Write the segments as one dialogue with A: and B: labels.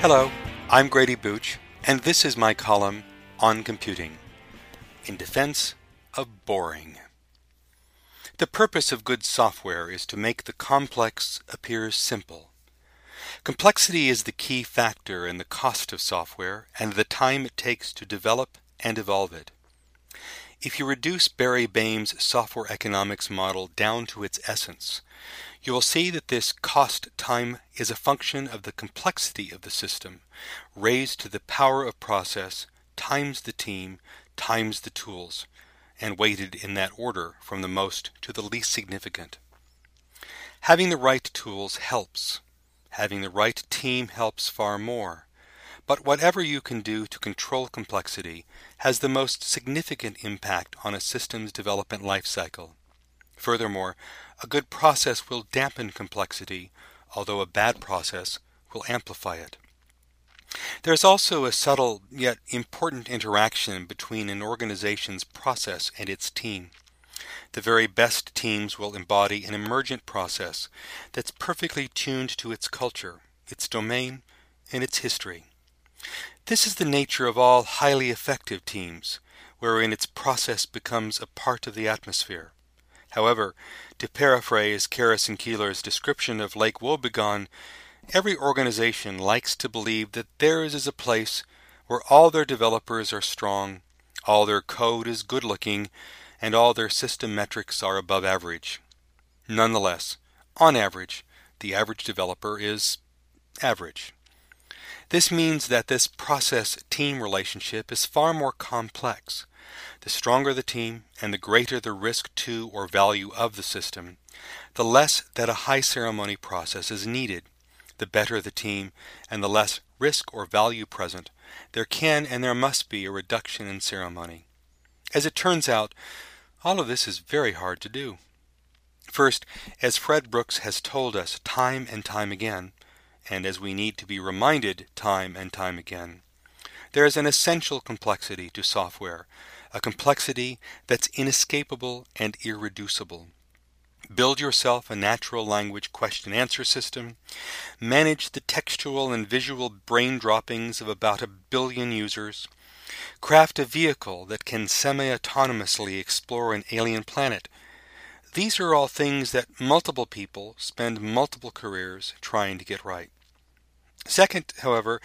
A: Hello, I'm Grady Booch, and this is my column on computing in defense of boring. The purpose of good software is to make the complex appear simple. Complexity is the key factor in the cost of software and the time it takes to develop and evolve it. If you reduce Barry Boehm's software economics model down to its essence, you will see that this cost time is a function of the complexity of the system, raised to the power of process times the team times the tools, and weighted in that order from the most to the least significant. Having the right tools helps. Having the right team helps far more. But whatever you can do to control complexity has the most significant impact on a system's development life cycle. Furthermore, a good process will dampen complexity, although a bad process will amplify it. There is also a subtle yet important interaction between an organization's process and its team. The very best teams will embody an emergent process that's perfectly tuned to its culture, its domain, and its history. This is the nature of all highly effective teams, wherein its process becomes a part of the atmosphere. However, to paraphrase Garrison Keillor's description of Lake Wobegon, every organization likes to believe that theirs is a place where all their developers are strong, all their code is good looking, and all their system metrics are above average. Nonetheless, on average, the average developer is average. This means that this process team relationship is far more complex. The stronger the team and the greater the risk to or value of the system, the less that a high ceremony process is needed. The better the team and the less risk or value present, there can and there must be a reduction in ceremony. As it turns out, all of this is very hard to do. First, as Fred Brooks has told us time and time again, and as we need to be reminded time and time again. There is an essential complexity to software, a complexity that's inescapable and irreducible. Build yourself a natural language question answer system. Manage the textual and visual brain droppings of about a billion users. Craft a vehicle that can semi autonomously explore an alien planet. These are all things that multiple people spend multiple careers trying to get right. Second, however,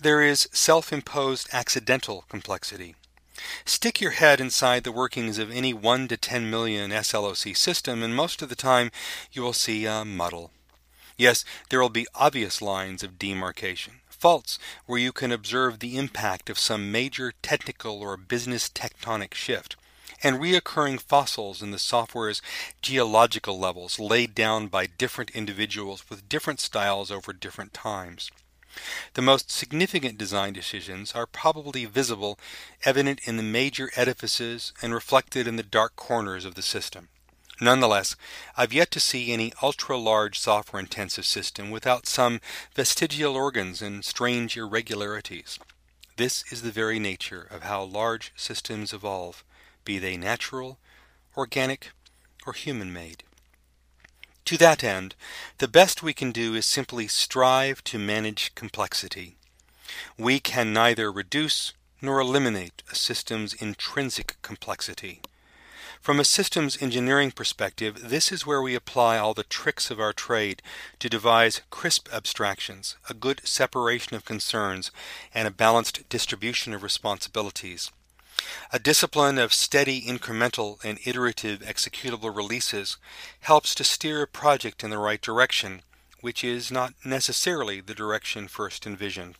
A: there is self imposed accidental complexity. Stick your head inside the workings of any 1 to 10 million SLOC system, and most of the time you will see a muddle. Yes, there will be obvious lines of demarcation, faults where you can observe the impact of some major technical or business tectonic shift and reoccurring fossils in the software's geological levels laid down by different individuals with different styles over different times. The most significant design decisions are probably visible, evident in the major edifices, and reflected in the dark corners of the system. Nonetheless, I've yet to see any ultra large software intensive system without some vestigial organs and strange irregularities. This is the very nature of how large systems evolve be they natural, organic, or human made. To that end, the best we can do is simply strive to manage complexity. We can neither reduce nor eliminate a system's intrinsic complexity. From a systems engineering perspective, this is where we apply all the tricks of our trade to devise crisp abstractions, a good separation of concerns, and a balanced distribution of responsibilities. A discipline of steady incremental and iterative executable releases helps to steer a project in the right direction, which is not necessarily the direction first envisioned.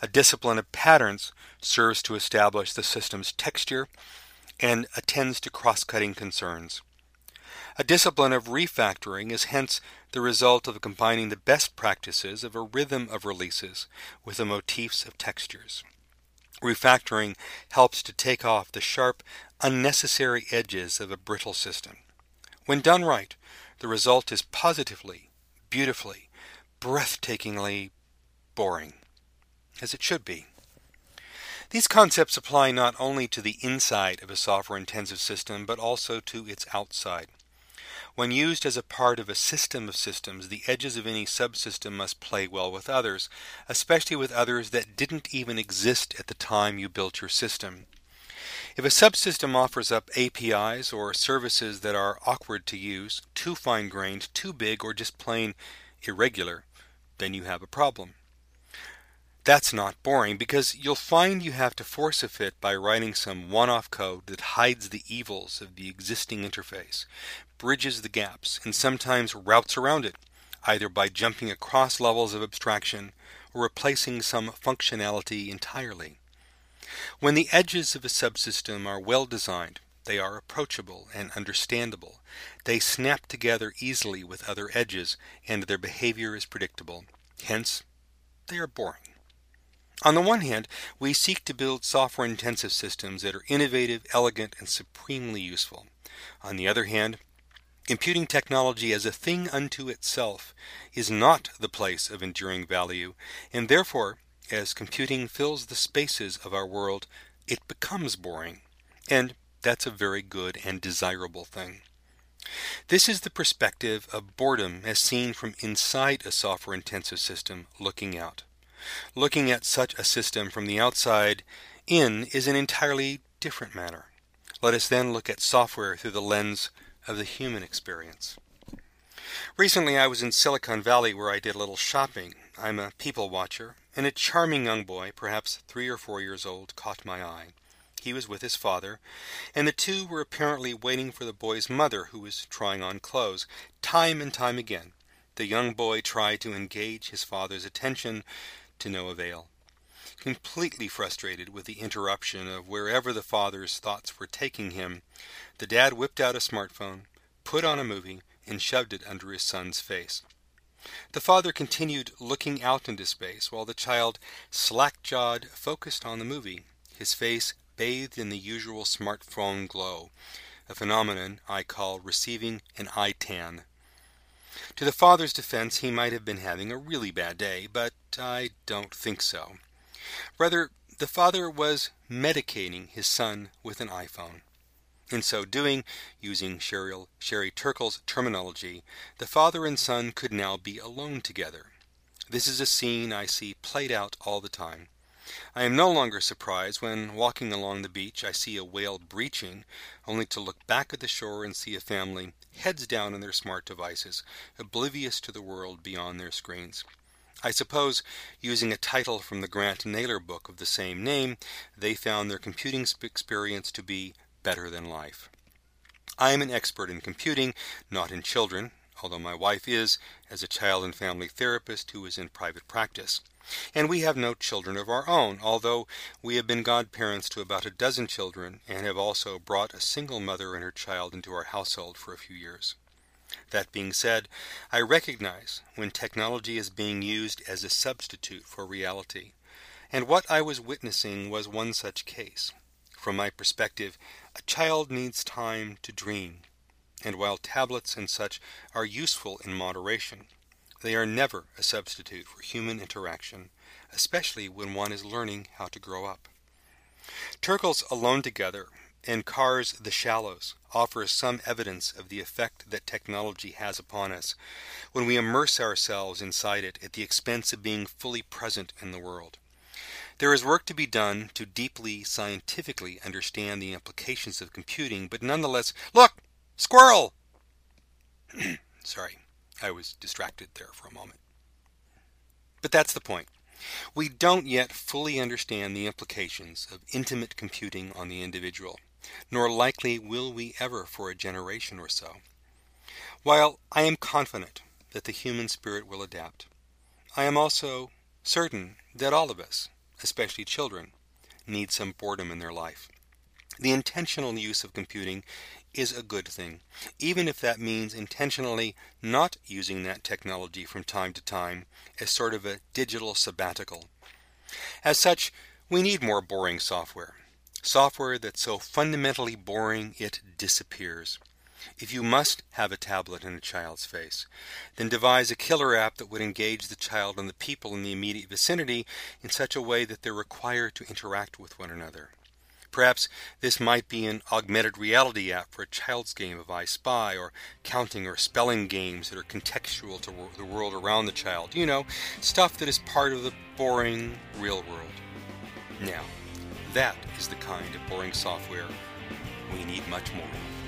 A: A discipline of patterns serves to establish the system's texture and attends to cross-cutting concerns. A discipline of refactoring is hence the result of combining the best practices of a rhythm of releases with the motifs of textures. Refactoring helps to take off the sharp, unnecessary edges of a brittle system. When done right, the result is positively, beautifully, breathtakingly boring, as it should be. These concepts apply not only to the inside of a software intensive system, but also to its outside. When used as a part of a system of systems, the edges of any subsystem must play well with others, especially with others that didn't even exist at the time you built your system. If a subsystem offers up APIs or services that are awkward to use, too fine grained, too big, or just plain irregular, then you have a problem. That's not boring because you'll find you have to force a fit by writing some one off code that hides the evils of the existing interface, bridges the gaps, and sometimes routes around it, either by jumping across levels of abstraction or replacing some functionality entirely. When the edges of a subsystem are well designed, they are approachable and understandable. They snap together easily with other edges, and their behavior is predictable. Hence, they are boring. On the one hand, we seek to build software intensive systems that are innovative, elegant, and supremely useful. On the other hand, computing technology as a thing unto itself is not the place of enduring value, and therefore, as computing fills the spaces of our world, it becomes boring. And that's a very good and desirable thing. This is the perspective of boredom as seen from inside a software intensive system looking out. Looking at such a system from the outside in is an entirely different matter. Let us then look at software through the lens of the human experience. Recently, I was in Silicon Valley where I did a little shopping. I'm a people watcher, and a charming young boy, perhaps three or four years old, caught my eye. He was with his father, and the two were apparently waiting for the boy's mother, who was trying on clothes. Time and time again, the young boy tried to engage his father's attention, to no avail. Completely frustrated with the interruption of wherever the father's thoughts were taking him, the dad whipped out a smartphone, put on a movie, and shoved it under his son's face. The father continued looking out into space while the child, slack jawed, focused on the movie, his face bathed in the usual smartphone glow, a phenomenon I call receiving an eye tan. To the father's defense, he might have been having a really bad day, but I don't think so. Rather, the father was medicating his son with an iPhone. In so doing, using Cheryl, Sherry Turkle's terminology, the father and son could now be alone together. This is a scene I see played out all the time. I am no longer surprised when, walking along the beach, I see a whale breaching, only to look back at the shore and see a family, heads down on their smart devices, oblivious to the world beyond their screens. I suppose, using a title from the Grant Naylor book of the same name, they found their computing experience to be better than life. I am an expert in computing, not in children, although my wife is, as a child and family therapist who is in private practice. And we have no children of our own, although we have been godparents to about a dozen children and have also brought a single mother and her child into our household for a few years. That being said, I recognize when technology is being used as a substitute for reality. And what I was witnessing was one such case. From my perspective, a child needs time to dream. And while tablets and such are useful in moderation, they are never a substitute for human interaction, especially when one is learning how to grow up. Turkle's Alone Together and Carr's The Shallows offers some evidence of the effect that technology has upon us when we immerse ourselves inside it at the expense of being fully present in the world. There is work to be done to deeply scientifically understand the implications of computing, but nonetheless, look! Squirrel! Sorry. I was distracted there for a moment. But that's the point. We don't yet fully understand the implications of intimate computing on the individual, nor likely will we ever for a generation or so. While I am confident that the human spirit will adapt, I am also certain that all of us, especially children, need some boredom in their life. The intentional use of computing is a good thing, even if that means intentionally not using that technology from time to time as sort of a digital sabbatical. As such, we need more boring software. Software that's so fundamentally boring it disappears. If you must have a tablet in a child's face, then devise a killer app that would engage the child and the people in the immediate vicinity in such a way that they're required to interact with one another. Perhaps this might be an augmented reality app for a child's game of I Spy, or counting or spelling games that are contextual to the world around the child. You know, stuff that is part of the boring real world. Now, that is the kind of boring software we need much more of.